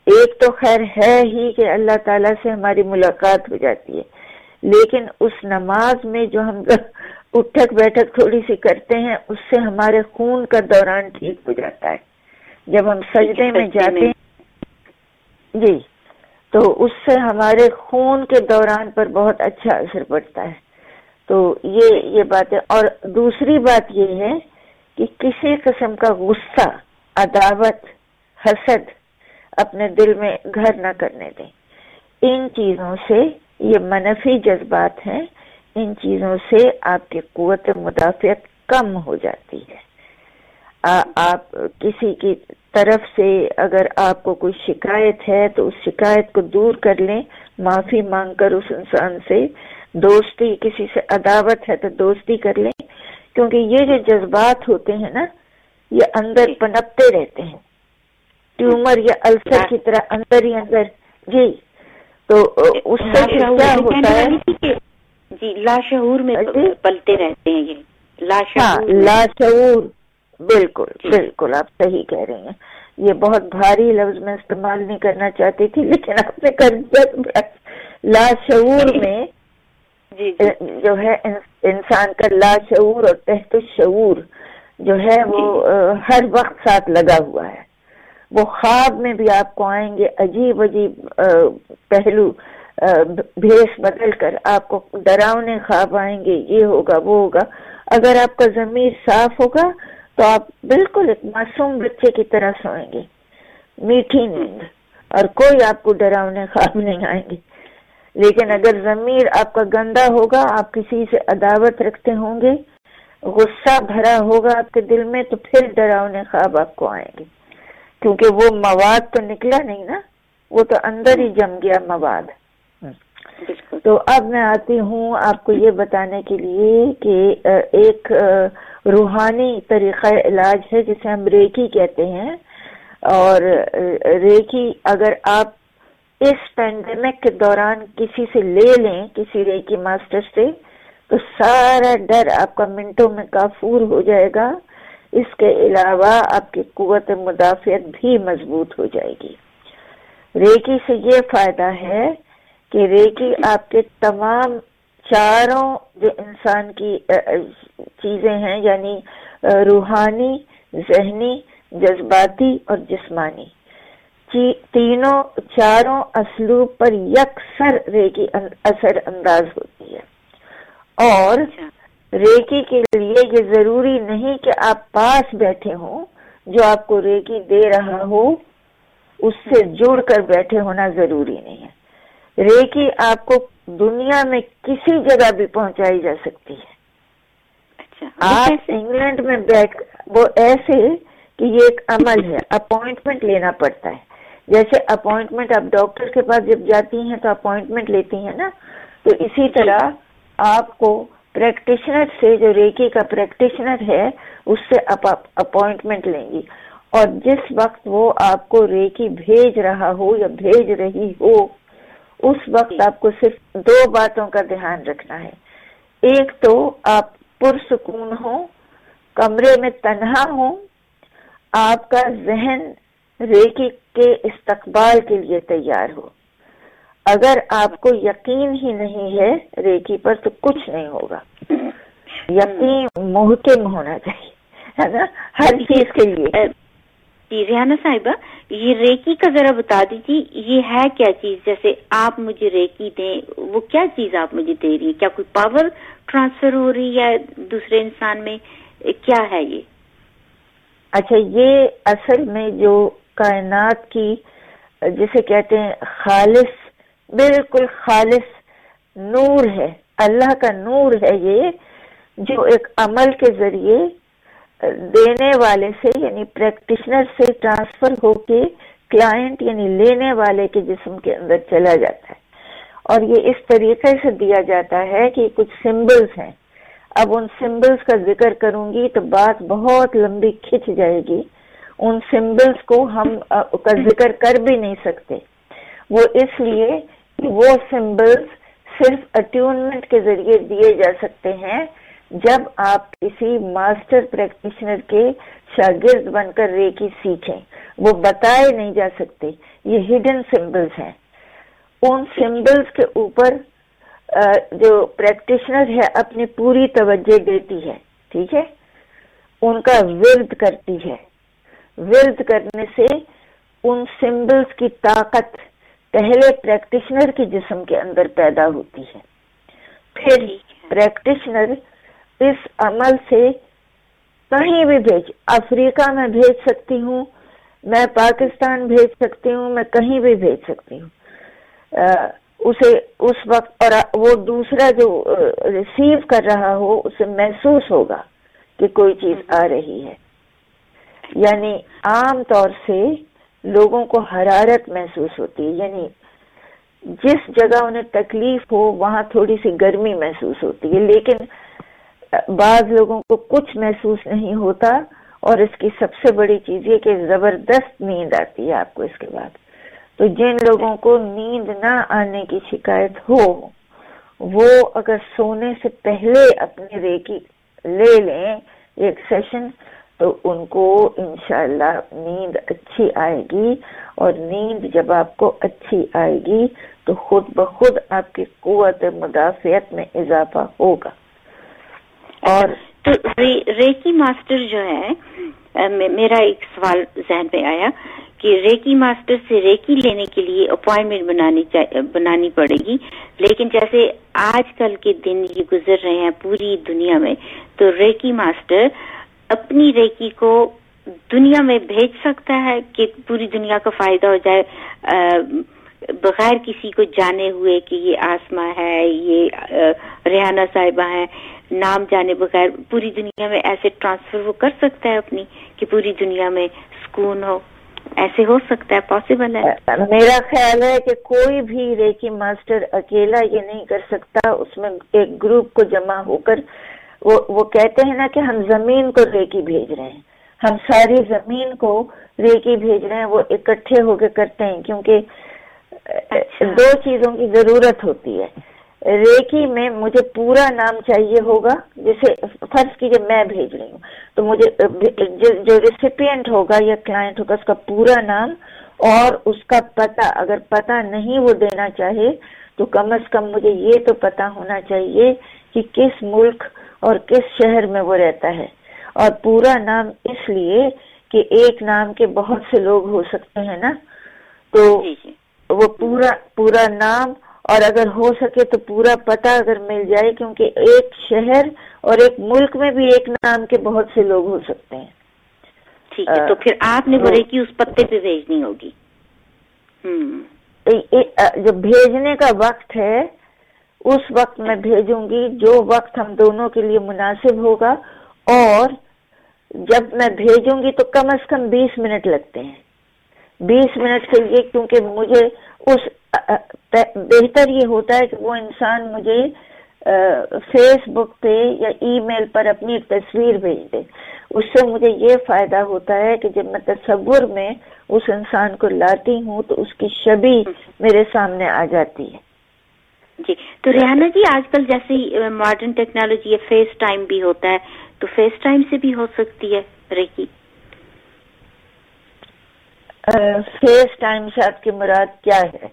Speaker 3: ایک تو خیر ہے ہی کہ اللہ تعالیٰ سے ہماری ملاقات ہو جاتی ہے۔ لیکن اس نماز میں جو ہم اٹھک بیٹھک تھوڑی سی کرتے ہیں اس سے ہمارے خون کا دوران ٹھیک ہو جاتا ہے۔ جب ہم سجدے میں جاتے ہیں جی۔ تو اس سے ہمارے خون کے دوران پر بہت اچھا اثر پڑتا ہے۔ تو یہ یہ بات ہے۔ اور دوسری بات یہ ہے کہ کسی قسم کا غصہ، عداوت، حسد اپنے دل میں گھر نہ کرنے دیں۔ ان چیزوں سے یہ منفی جذبات ہیں۔ ان چیزوں سے آپ کی قوت مدافعت کم ہو جاتی ہے۔ آپ کسی کی طرف سے اگر آپ کو کوئی شکایت ہے تو اس شکایت کو دور کر لیں معافی مانگ کر اس انسان سے دوستی کسی سے عداوت ہے تو دوستی کر لیں۔ کیونکہ یہ جو جذبات ہوتے ہیں نا یہ اندر پنپتے رہتے ہیں۔ ٹیومر یا السر کی طرح اندر ہی اندر۔ جی تو اس سے کیا ہوتا ہے؟
Speaker 1: جی لاشعور میں جی؟ پلتے رہتے ہیں یہ
Speaker 3: لاشعور ہاں لاشعور۔ بالکل جی۔ بالکل آپ صحیح کہہ رہی ہیں۔ یہ بہت بھاری لفظ میں استعمال نہیں کرنا چاہتی تھی لیکن آپ نے کر دیا۔ لاشعور میں جی، جو ہے انسان کا لاشعور اور تحت شعور جو ہے وہ ہر وقت ساتھ لگا ہوا ہے۔ وہ خواب میں بھی آپ کو آئیں گے عجیب عجیب پہلو بھیس بدل کر آپ کو ڈراؤنے خواب آئیں گے۔ یہ ہوگا وہ ہوگا۔ اگر آپ کا ضمیر صاف ہوگا تو آپ بالکل ایک معصوم بچے کی طرح سوئیں گے۔ میٹھی نیند۔ اور کوئی آپ کو ڈراؤنے خواب نہیں آئیں گے۔ لیکن اگر ضمیر آپ کا گندا ہوگا آپ کسی سے عداوت رکھتے ہوں گے غصہ بھرا ہوگا آپ کے دل میں تو پھر ڈراؤنے خواب آپ کو آئیں گے۔ کیونکہ وہ مواد تو نکلا نہیں نا وہ تو اندر ہی جم گیا مواد۔ تو اب میں آتی ہوں آپ کو یہ بتانے کے لیے کہ ایک روحانی طریقہ علاج ہے جسے ہم ریکی کہتے ہیں۔ اور ریکی اگر آپ اس پینڈیمک کے دوران کسی سے لے لیں، کسی ریکی ماسٹر سے، تو سارا ڈر آپ کا منٹوں میں کافور ہو جائے گا۔ اس کے علاوہ آپ کی قوت مدافعت بھی مضبوط ہو جائے گی۔ ریکی سے یہ فائدہ ہے کہ ریکی آپ کے تمام چاروں جو انسان کی چیزیں ہیں یعنی روحانی ذہنی جذباتی اور جسمانی۔ تینوں چاروں اسلوب پر یکسر ریکی اثر انداز ہوتی ہے۔ اور اچھا۔ ریکی کے لیے یہ ضروری نہیں کہ آپ پاس بیٹھے ہوں جو آپ کو ریکی دے رہا ہو اس سے جڑ کر بیٹھے ہونا ضروری نہیں ہے۔ ریکی آپ کو دنیا میں کسی جگہ بھی پہنچائی جا سکتی ہے آپ انگلینڈ میں بیٹھ وہ ایسے کہ یہ ایک عمل ہے اپوائنٹمنٹ لینا پڑتا ہے جیسے اپوائنٹمنٹ آپ ڈاکٹر کے پاس جب جاتی ہیں تو اپوائنٹمنٹ لیتی ہیں نا تو اسی طرح آپ کو پریکٹیشنر سے جو ریکی کا پریکٹیشنر ہے اس سے آپ اپوائنٹمنٹ لیں گی اور جس وقت وہ آپ کو ریکی بھیج رہا ہو یا بھیج رہی ہو اس وقت آپ کو صرف دو باتوں کا دھیان رکھنا ہے۔ ایک تو آپ پرسکون ہو کمرے میں تنہا ہو آپ کا ذہن ریکی کے استقبال کے لیے تیار ہو۔ اگر آپ کو یقین ہی نہیں ہے ریکی پر تو کچھ نہیں ہوگا۔ یقین محکم ہونا چاہیے ہے نا؟ ہر چیز کے لیے۔
Speaker 1: جی ریحانہ صاحبہ، یہ ریکی کا ذرا بتا دیجیے، یہ ہے کیا چیز؟ جیسے آپ مجھے ریکی دیں، وہ کیا چیز آپ مجھے دے رہی ہیں؟ کیا کوئی پاور ٹرانسفر ہو رہی ہے دوسرے انسان میں؟ کیا ہے یہ؟
Speaker 3: اچھا یہ اصل میں جو کائنات کی، جسے کہتے ہیں، خالص، بالکل خالص نور ہے، اللہ کا نور ہے یہ، جو ایک عمل کے ذریعے دینے والے سے یعنی پریکٹیشنر سے ٹرانسفر ہو کے کلائنٹ یعنی لینے والے کے جسم کے اندر چلا جاتا ہے۔ اور یہ اس طریقے سے دیا جاتا ہے کہ کچھ سمبلز ہیں۔ اب ان سمبلز کا ذکر کروں گی تو بات بہت لمبی کھچ جائے گی۔ ان سمبلز کو ہم کا ذکر کر بھی نہیں سکتے۔ وہ اس لیے وہ سمبلس صرف اٹیونمنٹ کے ذریعے دیے جا سکتے ہیں۔ جب آپ کسی ماسٹر پریکٹیشنر کے شاگرد بن کر ریکی سیکھیں وہ بتائے نہیں جا سکتے یہ ہڈن سمبلس ہیں۔ ان سمبلس کے اوپر جو پریکٹیشنر ہے اپنی پوری توجہ دیتی ہے ٹھیک ہے؟ ان کا ورد کرتی ہے ورد کرنے سے ان سمبلس کی طاقت پہلے پریکٹیشنر کے جسم کے اندر پیدا ہوتی ہے۔ پھر پریکٹیشنر اس عمل سے کہیں بھی بھیج، افریقہ میں بھیج سکتی ہوں، میں پاکستان بھیج سکتی ہوں، میں کہیں بھی بھیج سکتی ہوں۔ اسے اس وقت، اور وہ دوسرا جو ریسیو کر رہا ہو، اسے محسوس ہوگا کہ کوئی چیز آ رہی ہے۔ یعنی عام طور سے لوگوں کو حرارت محسوس ہوتی ہے۔ یعنی جس جگہ انہیں تکلیف ہو، وہاں تھوڑی سی گرمی محسوس ہوتی ہے۔ لیکن بعض لوگوں کو کچھ محسوس نہیں ہوتا اور اس کی سب سے بڑی چیز یہ کہ زبردست نیند آتی ہے آپ کو اس کے بعد۔ تو جن لوگوں کو نیند نہ آنے کی شکایت ہو، وہ اگر سونے سے پہلے اپنی ریکی لے لیں ایک سیشن، تو ان کو انشاءاللہ نیند اچھی آئے گی۔ اور نیند جب آپ کو اچھی آئے گی، تو خود بخود آپ کی قوت مدافعت میں اضافہ ہوگا۔ اور
Speaker 1: تو ریکی ماسٹر جو ہے میرا ایک سوال ذہن پہ آیا کہ ریکی ماسٹر سے ریکی لینے کے لیے اپوائنٹمنٹ بنانی بنانی پڑے گی۔ لیکن جیسے آج کل کے دن یہ گزر رہے ہیں پوری دنیا میں، تو ریکی ماسٹر اپنی ریکی کو دنیا میں بھیج سکتا ہے کہ پوری دنیا کا فائدہ ہو جائے؟ بغیر کسی کو جانے ہوئے کہ یہ آسما ہے، یہ ریحانہ صاحبہ ہے نام جانے بغیر پوری دنیا میں ایسے ٹرانسفر وہ کر سکتا ہے اپنی کہ پوری دنیا میں سکون ہو؟ ایسے ہو سکتا ہے؟ پاسبل ہے؟
Speaker 3: میرا خیال ہے کہ کوئی بھی ریکی ماسٹر اکیلا یہ نہیں کر سکتا اس میں ایک گروپ کو جمع ہو کر وہ وہ کہتے ہیں نا کہ ہم زمین کو ریکی بھیج رہے ہیں۔ ہم ساری زمین کو ریکی بھیج رہے ہیں وہ اکٹھے ہو کے کرتے ہیں کیونکہ اچھا۔ دو چیزوں کی ضرورت ہوتی ہے۔ ریکی میں مجھے پورا نام چاہیے ہوگا جیسے فرض کیجیے میں بھیج رہی ہوں۔ تو مجھے جو ریسیپینٹ ہوگا یا کلائنٹ ہوگا اس کا پورا نام اور اس کا پتہ اگر پتہ نہیں وہ دینا چاہے تو کم از کم مجھے یہ تو پتا ہونا چاہیے کہ کس ملک اور کس شہر میں وہ رہتا ہے۔ اور پورا نام اس لیے کہ ایک نام کے بہت سے لوگ ہو سکتے ہیں نا۔ تو جی، جی۔ وہ پورا پورا نام اور اگر ہو سکے تو پورا پتہ اگر مل جائے کیونکہ ایک شہر اور ایک ملک میں بھی ایک نام کے بہت سے لوگ ہو سکتے ہیں۔
Speaker 1: ٹھیک ہے تو پھر آپ نے بولے کہ اس پتے پہ بھیجنی ہوگی۔
Speaker 3: جو بھیجنے کا وقت ہے اس وقت میں بھیجوں گی۔ جو وقت ہم دونوں کے لیے مناسب ہوگا۔ اور جب میں بھیجوں گی تو کم از کم بیس منٹ لگتے ہیں۔ بیس منٹ کے لیے کیونکہ مجھے اس بہتر یہ ہوتا ہے کہ وہ انسان مجھے فیس بک پہ یا ای میل پر اپنی تصویر بھیج دے۔ اس سے مجھے یہ فائدہ ہوتا ہے کہ جب میں تصور میں اس انسان کو لاتی ہوں تو اس کی شبی میرے سامنے آ جاتی ہے۔
Speaker 1: جی تو ریحانہ جی آج کل جیسے ماڈرن ٹیکنالوجی فیس ٹائم بھی ہوتا ہے تو فیس ٹائم سے بھی ہو سکتی ہے ریکی؟
Speaker 3: فیس ٹائم سے آپ کی مراد کیا ہے؟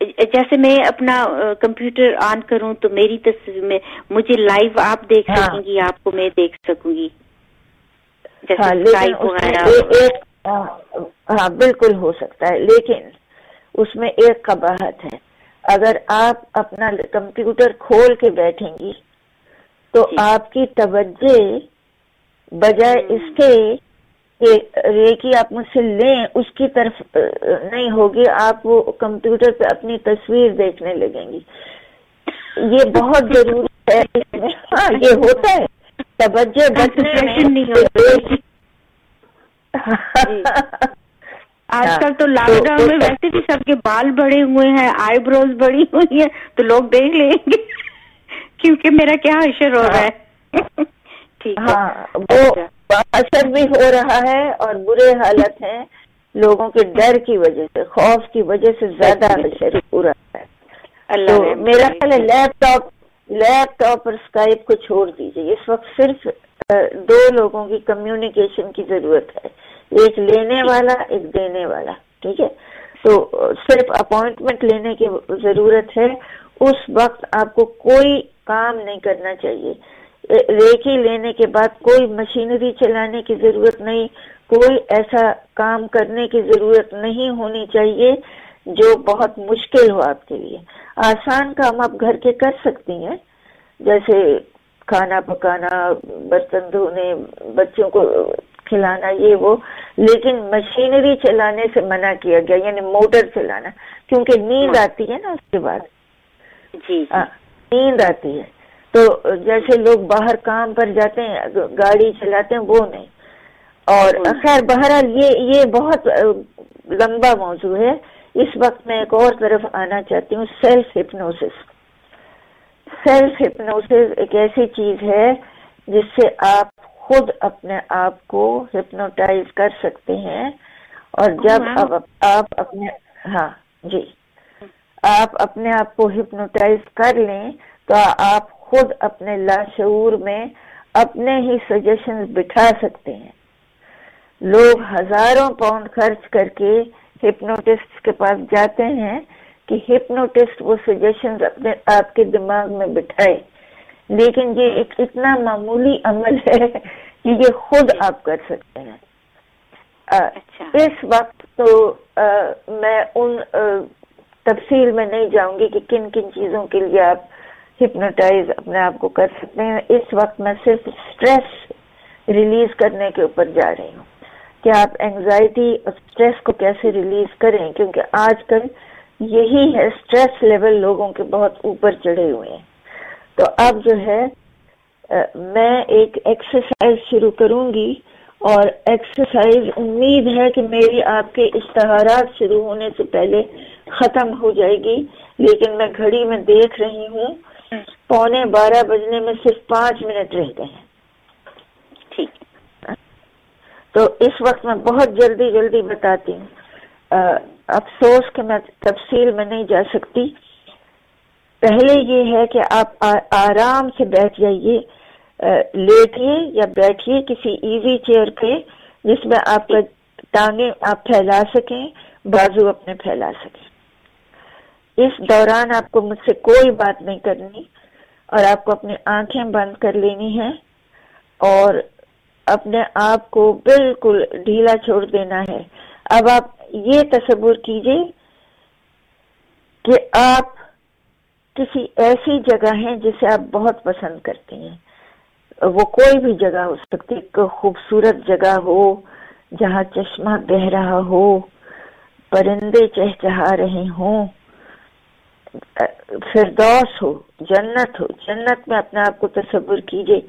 Speaker 1: جیسے میں اپنا کمپیوٹر آن کروں تو میری تصویر میں مجھے لائیو آپ دیکھ ہاں۔ سکیں گی آپ کو میں دیکھ سکوں گی
Speaker 3: ہاں, ہاں بالکل ہو سکتا ہے لیکن اس میں ایک قباہت ہے اگر آپ اپنا کمپیوٹر کھول کے بیٹھیں گی تو جی۔ آپ کی توجہ بجائے اس کے ریکی آپ مجھ سے لیں اس کی طرف نہیں ہوگی آپ وہ کمپیوٹر پہ اپنی تصویر دیکھنے لگیں گی۔ یہ بہت ضروری ہے۔ ہاں یہ ہوتا ہے۔ توجہ
Speaker 1: آج کل تو لاک ڈاؤن میں ویسے بھی سب کے بال بڑے ہوئے ہیں آئی بروز بڑی ہوئی ہیں تو لوگ دیکھ لیں گے۔ کیونکہ میرا کیا اشر ہو رہا ہے۔
Speaker 3: ٹھیک ہاں وہ اچھا۔ اثر بھی ہو رہا ہے اور برے حالت ہیں۔ لوگوں کے ڈر کی وجہ سے خوف کی وجہ سے زیادہ اثر ہو رہا ہے۔ تو میرا خیال ہے لیپ ٹاپ لیپ ٹاپ اور اسکائپ کو چھوڑ دیجیے اس وقت صرف دو لوگوں کی کمیونیکیشن کی ضرورت ہے۔ ایک لینے والا ایک دینے والا۔ ٹھیک ہے؟ تو صرف اپوائنٹمنٹ لینے کی ضرورت ہے۔ اس وقت آپ کو کوئی کام نہیں کرنا چاہیے۔ ریکی لینے کے بعد کوئی مشینری چلانے کی ضرورت نہیں کوئی ایسا کام کرنے کی ضرورت نہیں ہونی چاہیے جو بہت مشکل ہو آپ کے لیے۔ آسان کام آپ گھر کے کر سکتی ہیں جیسے کھانا پکانا برتن دھونے بچوں کو کھلانا یہ وہ۔ لیکن مشینری چلانے سے منع کیا گیا یعنی موٹر چلانا کیونکہ نیند آتی ہے نا اس کے بعد۔
Speaker 1: جی, جی۔
Speaker 3: نیند آتی ہے۔ تو جیسے لوگ باہر کام پر جاتے ہیں گاڑی چلاتے ہیں وہ نہیں۔ اور خیر بہرحال یہ یہ بہت لمبا موضوع ہے۔ اس وقت میں ایک اور طرف آنا چاہتی ہوں سیلف ہپنوس سیلف ہپنوس ایک ایسی چیز ہے جس سے آپ خود اپنے آپ کو ہپنوٹائز کر سکتے ہیں۔ اور جب آپ اپنے ہاں جی۔ آپ اپنے آپ کو ہپنوٹائز کر لیں تو آپ خود اپنے لاشعور میں اپنے ہی سجیشن بٹھا سکتے ہیں۔ لوگ ہزاروں پاؤنڈ خرچ کر کے ہپنوٹسٹ کے پاس جاتے ہیں کہ ہپنوٹسٹ وہ سجیشن اپنے آپ کے دماغ میں بٹھائے۔ لیکن یہ ایک اتنا معمولی عمل ہے کہ یہ خود آپ کر سکتے ہیں۔
Speaker 1: اچھا۔
Speaker 3: اس وقت تو میں ان تفصیل میں نہیں جاؤں گی کہ کن کن چیزوں کے لیے آپ ہپنوٹائز اپنے آپ کو کر سکتے ہیں۔ اس وقت میں صرف اسٹریس ریلیز کرنے کے اوپر جا رہی ہوں۔ کہ آپ اینگزائٹی اور اسٹریس کو کیسے ریلیز کریں؟ کیونکہ آج کل یہی ہے اسٹریس لیول لوگوں کے بہت اوپر چڑھے ہوئے ہیں۔ تو اب جو ہے میں ایک ایکسرسائز شروع کروں گی اور ایکسرسائز امید ہے کہ میری آپ کے اشتہارات شروع ہونے سے پہلے ختم ہو جائے گی، لیکن میں گھڑی میں دیکھ رہی ہوں۔ پونے بارہ بجنے میں صرف پانچ منٹ رہ گئے ہیں۔
Speaker 1: ٹھیک۔
Speaker 3: تو اس وقت میں بہت جلدی جلدی بتاتی ہوں۔ افسوس کہ میں تفصیل میں نہیں جا سکتی۔ پہلے یہ ہے کہ آپ آرام سے بیٹھ جائیے۔ لیٹیے یا بیٹھیے کسی ایزی چیئر پہ جس میں آپ کا ٹانگیں آپ پھیلا سکیں بازو اپنے پھیلا سکیں۔ اس دوران آپ کو مجھ سے کوئی بات نہیں کرنی اور آپ کو اپنی آنکھیں بند کر لینی ہے اور اپنے آپ کو بالکل ڈھیلا چھوڑ دینا ہے۔ اب آپ یہ تصور کیجیے کہ آپ کسی ایسی جگہ ہیں جسے آپ بہت پسند کرتے ہیں۔ وہ کوئی بھی جگہ ہو سکتی خوبصورت جگہ ہو جہاں چشمہ بہ رہا ہو، پرندے چہچہا رہے ہوں۔ فردوس ہو، جنت ہو۔ جنت میں اپنے آپ کو تصور کیجیے۔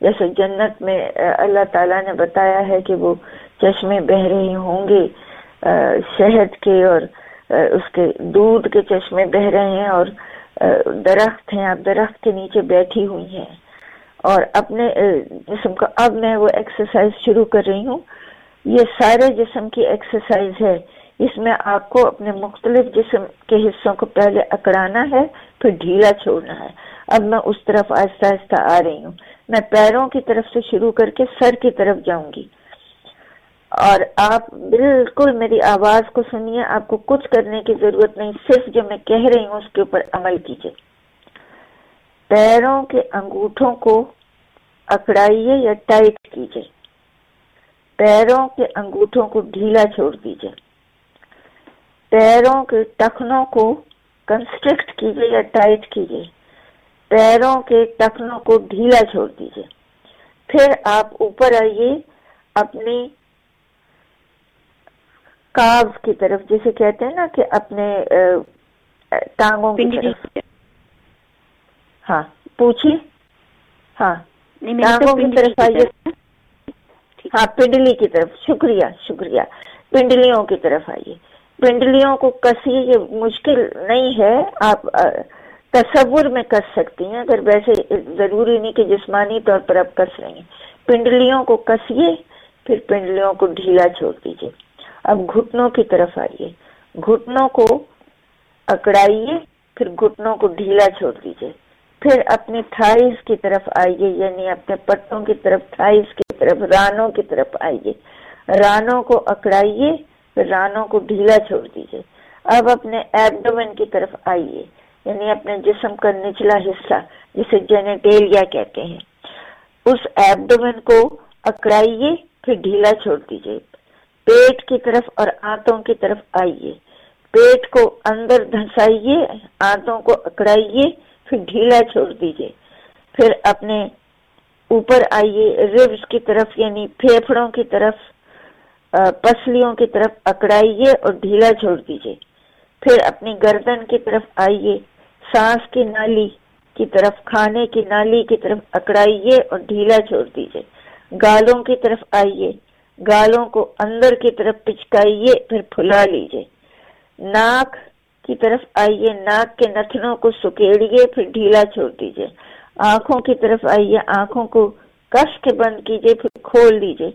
Speaker 3: جیسے جنت میں اللہ تعالیٰ نے بتایا ہے کہ وہ چشمے بہ رہے ہوں گے شہد کے اور اس کے دودھ کے چشمے بہ رہے ہیں اور درخت ہیں۔ آپ درخت کے نیچے بیٹھی ہوئی ہیں۔ اور اپنے جسم کا، اب میں وہ ایکسرسائز شروع کر رہی ہوں۔ یہ سارے جسم کی ایکسرسائز ہے۔ اس میں آپ کو اپنے مختلف جسم کے حصوں کو پہلے اکڑانا ہے، پھر ڈھیلا چھوڑنا ہے۔ اب میں اس طرف آہستہ آہستہ آ رہی ہوں۔ میں پیروں کی طرف سے شروع کر کے سر کی طرف جاؤں گی۔ اور آپ بالکل میری آواز کو سنیے، آپ کو کچھ کرنے کی ضرورت نہیں، صرف جو میں کہہ رہی ہوں اس کے اوپر عمل کیجیے۔ پیروں کے انگوٹھوں کو اکڑائیے یا ٹائٹ کیجیے۔ پیروں کے انگوٹھوں کو ڈھیلا چھوڑ دیجیے۔ پیروں کے ٹخنوں کو کنسٹرکٹ کیجیے یا ٹائٹ کیجیے۔ پیروں کے ٹخنوں کو ڈھیلا چھوڑ دیجیے۔ پھر آپ اوپر آئیے اپنی کاف کی طرف جسے کہتے ہیں نا کہ اپنے ٹانگوں کی طرف۔ ہاں پوچھیے۔ ہاں ٹانگوں کی طرف آئیے۔ ہاں پنڈلی کی طرف۔ شکریہ شکریہ۔ پنڈلیوں کی طرف آئیے۔ پنڈلیوں کو کسی یہ مشکل نہیں ہے، آپ تصور میں کس سکتی ہیں، اگر ویسے ضروری نہیں کہ جسمانی طور پر آپ کس رہی ہیں پنڈلیوں کو کسیے، پھر پنڈلیوں کو ڈھیلا چھوڑ دیجیے اب گھٹنوں کی طرف آئیے۔ گھٹنوں کو اکڑائیے، پھر گھٹنوں کو ڈھیلا چھوڑ دیجیے پھر اپنی تھائز کی طرف آئیے یعنی اپنے پٹوں کی طرف، تھائز کی طرف، رانوں کی طرف آئیے۔ رانوں کو اکڑائیے رانوں کو ڈھیلا چھوڑ دیجیے اب اپنے ایبڈومن کی طرف آئیے یعنی اپنے جسم کا نچلا حصہ، جسے جینیٹیلیا کہتے ہیں۔ اس ایبڈومن کو اکڑائیے، پھر ڈھیلا چھوڑ دیجیے پیٹ کی طرف اور آنتوں کی طرف آئیے۔ پیٹ کو اندر دھسائیے آنتوں کو اکڑائیے، پھر ڈھیلا چھوڑ دیجیے پھر اپنے اوپر آئیے ریبس کی طرف یعنی پھیپڑوں کی طرف۔ پسلیوں کی طرف اکڑائیے اور ڈھیلا چھوڑ دیجیے پھر اپنی گردن کی طرف آئیے، سانس کی نالی کی طرف، کھانے کی نالی کی طرف اکڑائیے اور ڈھیلا چھوڑ دیجیے گالوں کی طرف آئیے، گالوں کو اندر کی طرف پچکائیے، پھر پھلا لیجیے ناک کی طرف آئیے، ناک کے نتنوں کو سکیڑیے، پھر ڈھیلا چھوڑ دیجیے آنکھوں کی طرف آئیے، آنکھوں کو کس کے بند کیجیے پھر کھول دیجیے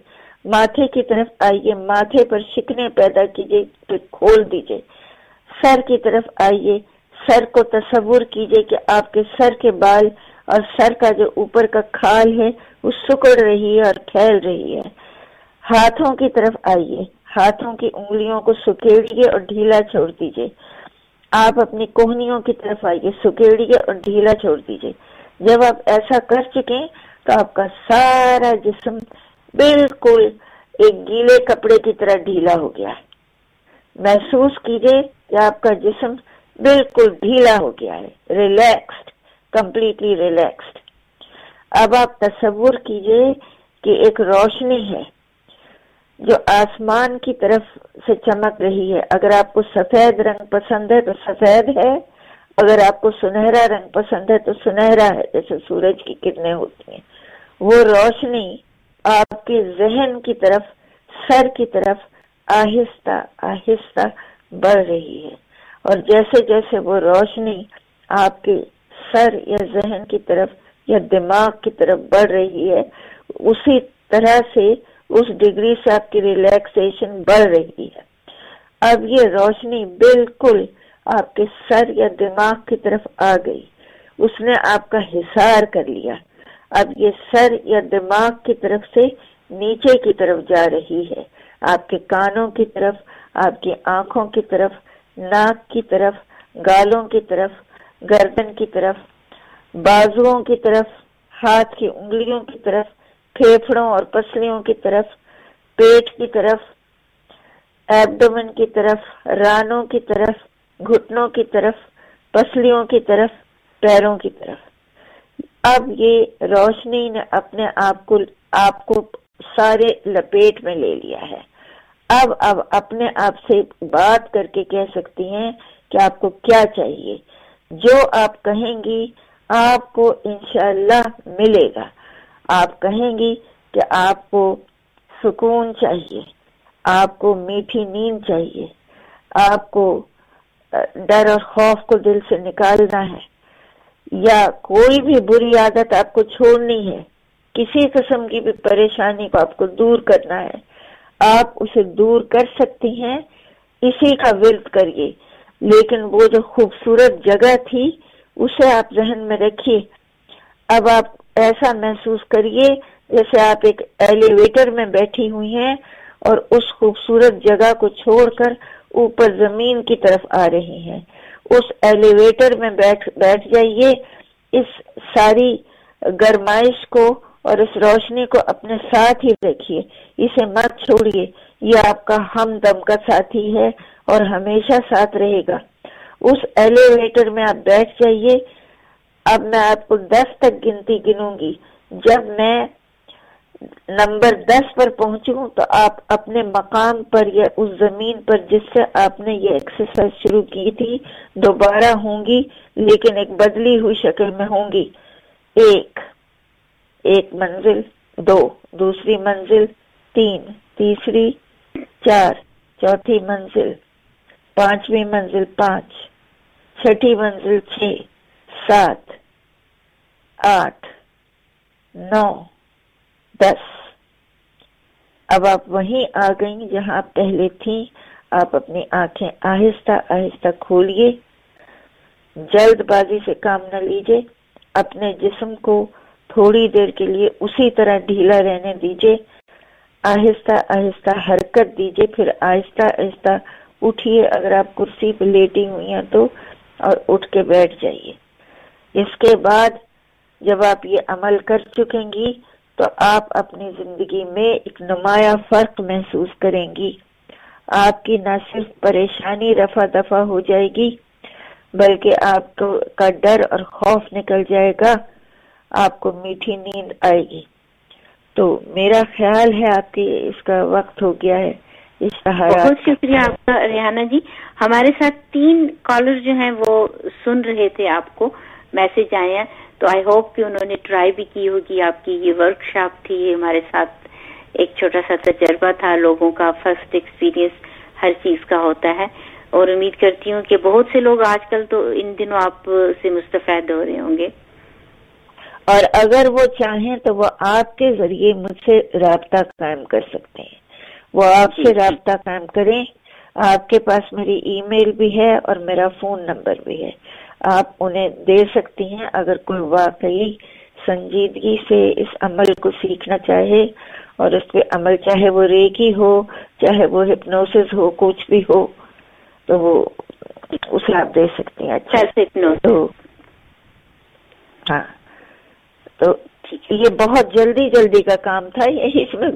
Speaker 3: ماتھے کی طرف آئیے، ماتھے پر شکنے پیدا کیجیے پھر کھول دیجیے سر کی طرف آئیے، سر کو تصور کیجیے کہ آپ کے سر کے بال اور سر کا جو اوپر کا کھال ہے، وہ سکڑ رہی ہے اور پھیل رہی ہے۔ ہاتھوں کی طرف آئیے، ہاتھوں کی انگلیوں کو سکیڑیے اور ڈھیلا چھوڑ دیجیے آپ اپنی کوہنیوں کی طرف آئیے، سکیڑیے اور ڈھیلا چھوڑ دیجیے جب آپ ایسا کر چکے تو آپ کا سارا جسم بالکل ایک گیلے کپڑے کی طرح ڈھیلا ہو گیا محسوس کیجیے کہ آپ کا جسم بالکل ڈھیلا ہو گیا ہے۔ Relaxed, completely relaxed. اب آپ تصور کیجیے کہ ایک روشنی ہے جو آسمان کی طرف سے چمک رہی ہے۔ اگر آپ کو سفید رنگ پسند ہے تو سفید ہے، اگر آپ کو سنہرا رنگ پسند ہے تو سنہرا ہے، جیسے سورج کی کرنیں ہوتی ہیں۔ وہ روشنی آپ کے ذہن کی طرف، سر کی طرف آہستہ آہستہ بڑھ رہی ہے۔ اور جیسے جیسے وہ روشنی آپ کے سر یا ذہن کی طرف یا دماغ کی طرف بڑھ رہی ہے، اسی طرح سے اس ڈگری سے آپ کی ریلیکسیشن بڑھ رہی ہے۔ اب یہ روشنی بالکل آپ کے سر یا دماغ کی طرف آ گئی۔ اس نے آپ کا حصار کر لیا۔ اب یہ سر یا دماغ کی طرف سے نیچے کی طرف جا رہی ہے آپ کے کانوں کی طرف آپ کی آنکھوں کی طرف ناک کی طرف گالوں کی طرف گردن کی طرف بازوؤں کی طرف ہاتھ کی انگلیوں کی طرف پھیپڑوں اور پسلیوں کی طرف پیٹ کی طرف ایبڈومن کی طرف رانوں کی طرف گھٹنوں کی طرف پسلیوں کی طرف پیروں کی طرف اب یہ روشنی نے اپنے آپ کو آپ کو سارے لپیٹ میں لے لیا ہے۔ اب اب اپنے آپ سے بات کر کے کہہ سکتی ہیں کہ آپ کو کیا چاہیے۔ جو آپ کہیں گی، آپ کو انشاءاللہ ملے گا۔ آپ کہیں گی کہ آپ کو سکون چاہیے، آپ کو میٹھی نیند چاہیے۔ آپ کو ڈر اور خوف کو دل سے نکالنا ہے۔ یا کوئی بھی بری عادت آپ کو چھوڑنی ہے، کسی قسم کی بھی پریشانی کو آپ کو دور کرنا ہے، آپ اسے دور کر سکتی ہیں، اسی کا ورد کریے۔ لیکن وہ جو خوبصورت جگہ تھی، اسے آپ ذہن میں رکھیے۔ اب آپ ایسا محسوس کریے جیسے آپ ایک ایلیویٹر میں بیٹھی ہوئی ہیں اور اس خوبصورت جگہ کو چھوڑ کر اوپر زمین کی طرف آ رہی ہیں۔ اس ایلیویٹر میں بیٹھ بیٹھ جائیے۔ اس ساری گرمائش کو اور اس روشنی کو اپنے ساتھ ہی رکھیے اسے مت چھوڑیے۔ یہ آپ کا ہم دم کا ساتھی ہے اور ہمیشہ ساتھ رہے گا۔ اس ایلیویٹر میں آپ بیٹھ جائیے۔ اب میں آپ کو دس تک گنتی گنوں گی۔ جب میں نمبر دس پر پہنچوں تو آپ اپنے مقام پر یا اس زمین پر جس سے آپ نے یہ ایکسرسائز شروع کی تھی، دوبارہ ہوں گی، لیکن ایک بدلی ہوئی شکل میں ہوں گی۔ ایک ایک منزل، دو، دوسری منزل، تین، تیسری، چار، چوتھی منزل، پانچویں منزل، پانچ، چھٹی منزل، چھ، سات، آٹھ، نو۔ دس۔ اب آپ وہیں آ گئی جہاں آپ پہلے تھیں۔ آپ اپنی آنکھیں آہستہ آہستہ کھولئے جلد بازی سے کام نہ لیجیے اپنے جسم کو تھوڑی دیر کے لیے اسی طرح ڈھیلا رہنے دیجیے آہستہ آہستہ حرکت دیجیے پھر آہستہ آہستہ اٹھیے۔ اگر آپ کرسی پہ لیٹی ہوئی ہیں تو، اور اٹھ کے بیٹھ جائیے۔ اس کے بعد جب آپ یہ عمل کر چکیں گی تو آپ اپنی زندگی میں ایک نمایاں فرق محسوس کریں گی۔ آپ کی نہ صرف پریشانی رفع دفع ہو جائے گی، بلکہ آپ کا ڈر اور خوف نکل جائے گا، آپ کو میٹھی نیند آئے گی۔ تو میرا خیال ہے آپ کی اس کا وقت ہو گیا ہے۔
Speaker 1: بہت شکریہ آپ کا، ریحانہ جی۔ ہمارے ساتھ تین کالر جو ہیں وہ سن رہے تھے آپ کو میسج آئے ہیں۔ تو آئی ہوپ کہ انہوں نے ٹرائی بھی کی ہوگی۔ آپ کی یہ ورک شاپ تھی یہ ہمارے ساتھ ایک چھوٹا سا تجربہ تھا۔ لوگوں کا فرسٹ ایکسپیرئنس ہر چیز کا ہوتا ہے۔ اور امید کرتی ہوں کہ بہت سے لوگ آج کل تو ان دنوں آپ سے مستفید ہو رہے ہوں گے۔
Speaker 3: اور اگر وہ چاہیں تو وہ آپ کے ذریعے مجھ سے رابطہ قائم کر سکتے ہیں۔ وہ آپ سے رابطہ قائم کریں۔ آپ کے پاس میری ای میل بھی ہے اور میرا فون نمبر بھی ہے۔ آپ انہیں دے سکتی ہیں۔ اگر کوئی واقعی سنجیدگی سے اس عمل کو سیکھنا چاہے اور اس پہ عمل چاہے وہ ریکی ہو چاہے وہ ہپنوسس ہو کچھ بھی ہو تو وہ اسے آپ دے سکتی ہیں۔ اچھا
Speaker 1: ہاں
Speaker 3: تو یہ بہت جلدی جلدی کا کام تھا۔ اس میں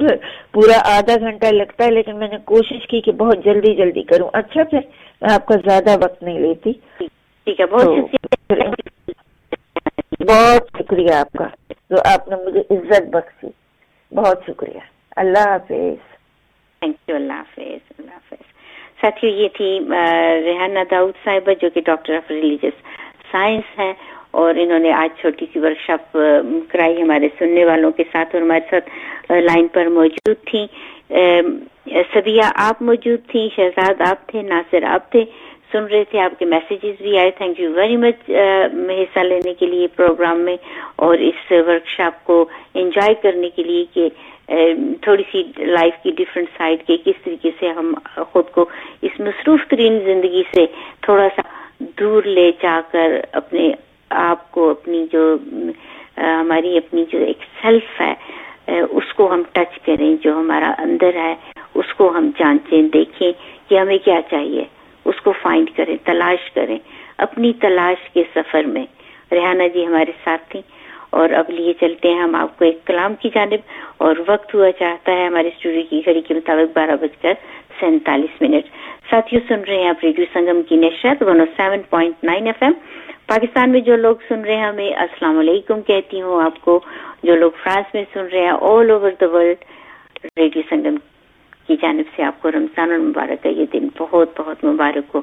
Speaker 3: پورا آدھا گھنٹہ لگتا ہے لیکن میں نے کوشش کی کہ بہت جلدی جلدی کروں۔ اچھا پھر میں آپ کا زیادہ وقت نہیں لیتی۔
Speaker 1: ٹھیک ہے بہت
Speaker 3: بہت شکریہ آپ کا جو آپ نے مجھے عزت بخشی۔ بہت شکریہ۔ اللہ حافظ۔
Speaker 1: تھینک یو اللہ حافظ اللہ حافظ۔ ساتھیو یہ تھی ریحانہ داؤد صاحبہ جو کہ ڈاکٹر آف ریلیجس سائنس ہے اور انہوں نے آج چھوٹی سی ورکشاپ کرائی ہمارے سننے والوں کے ساتھ اور ہمارے ساتھ لائن پر موجود تھیں۔ سبیہ آپ موجود تھیں شہزاد آپ تھے ناصر آپ تھے۔ سن رہے تھے، آپ کے میسیجز بھی آئے. تھینک یو ویری مچ حصہ لینے کے لیے پروگرام میں اور اس ورکشاپ کو انجوائے کرنے کے لیے کہ تھوڑی سی لائف کی ڈفرینٹ سائڈ کے کس طریقے سے ہم خود کو اس مصروف ترین زندگی سے تھوڑا سا دور لے جا کر اپنے آپ کو، اپنی جو ہماری اپنی جو ایک سیلف ہے اس کو ہم ٹچ کریں جو ہمارا اندر ہے، اس کو ہم جانچیں، دیکھیں کہ ہمیں کیا چاہیے۔ اس کو فائنڈ کریں، تلاش کریں اپنی تلاش کے سفر میں۔ ریحانہ جی ہمارے ساتھ تھیں اور اب لیے چلتے ہیں ہم آپ کو ایک کلام کی جانب۔ اور وقت ہوا چاہتا ہے ہمارے اسٹوڈیو کی گھڑی کے مطابق بارہ بج کر سینتالیس منٹ۔ ساتھیوں سن رہے ہیں آپ ریڈیو سنگم کی نشرت one O seven point nine FM M Pakistan میں جو لوگ سن رہے ہیں ہمیں السلام علیکم کہتی ہوں آپ کو۔ جو لوگ فرانس میں سن رہے ہیں all over the world radio Sangam کی جانب سے آپ کو رمضان المبارک کا یہ دن بہت بہت مبارک ہو۔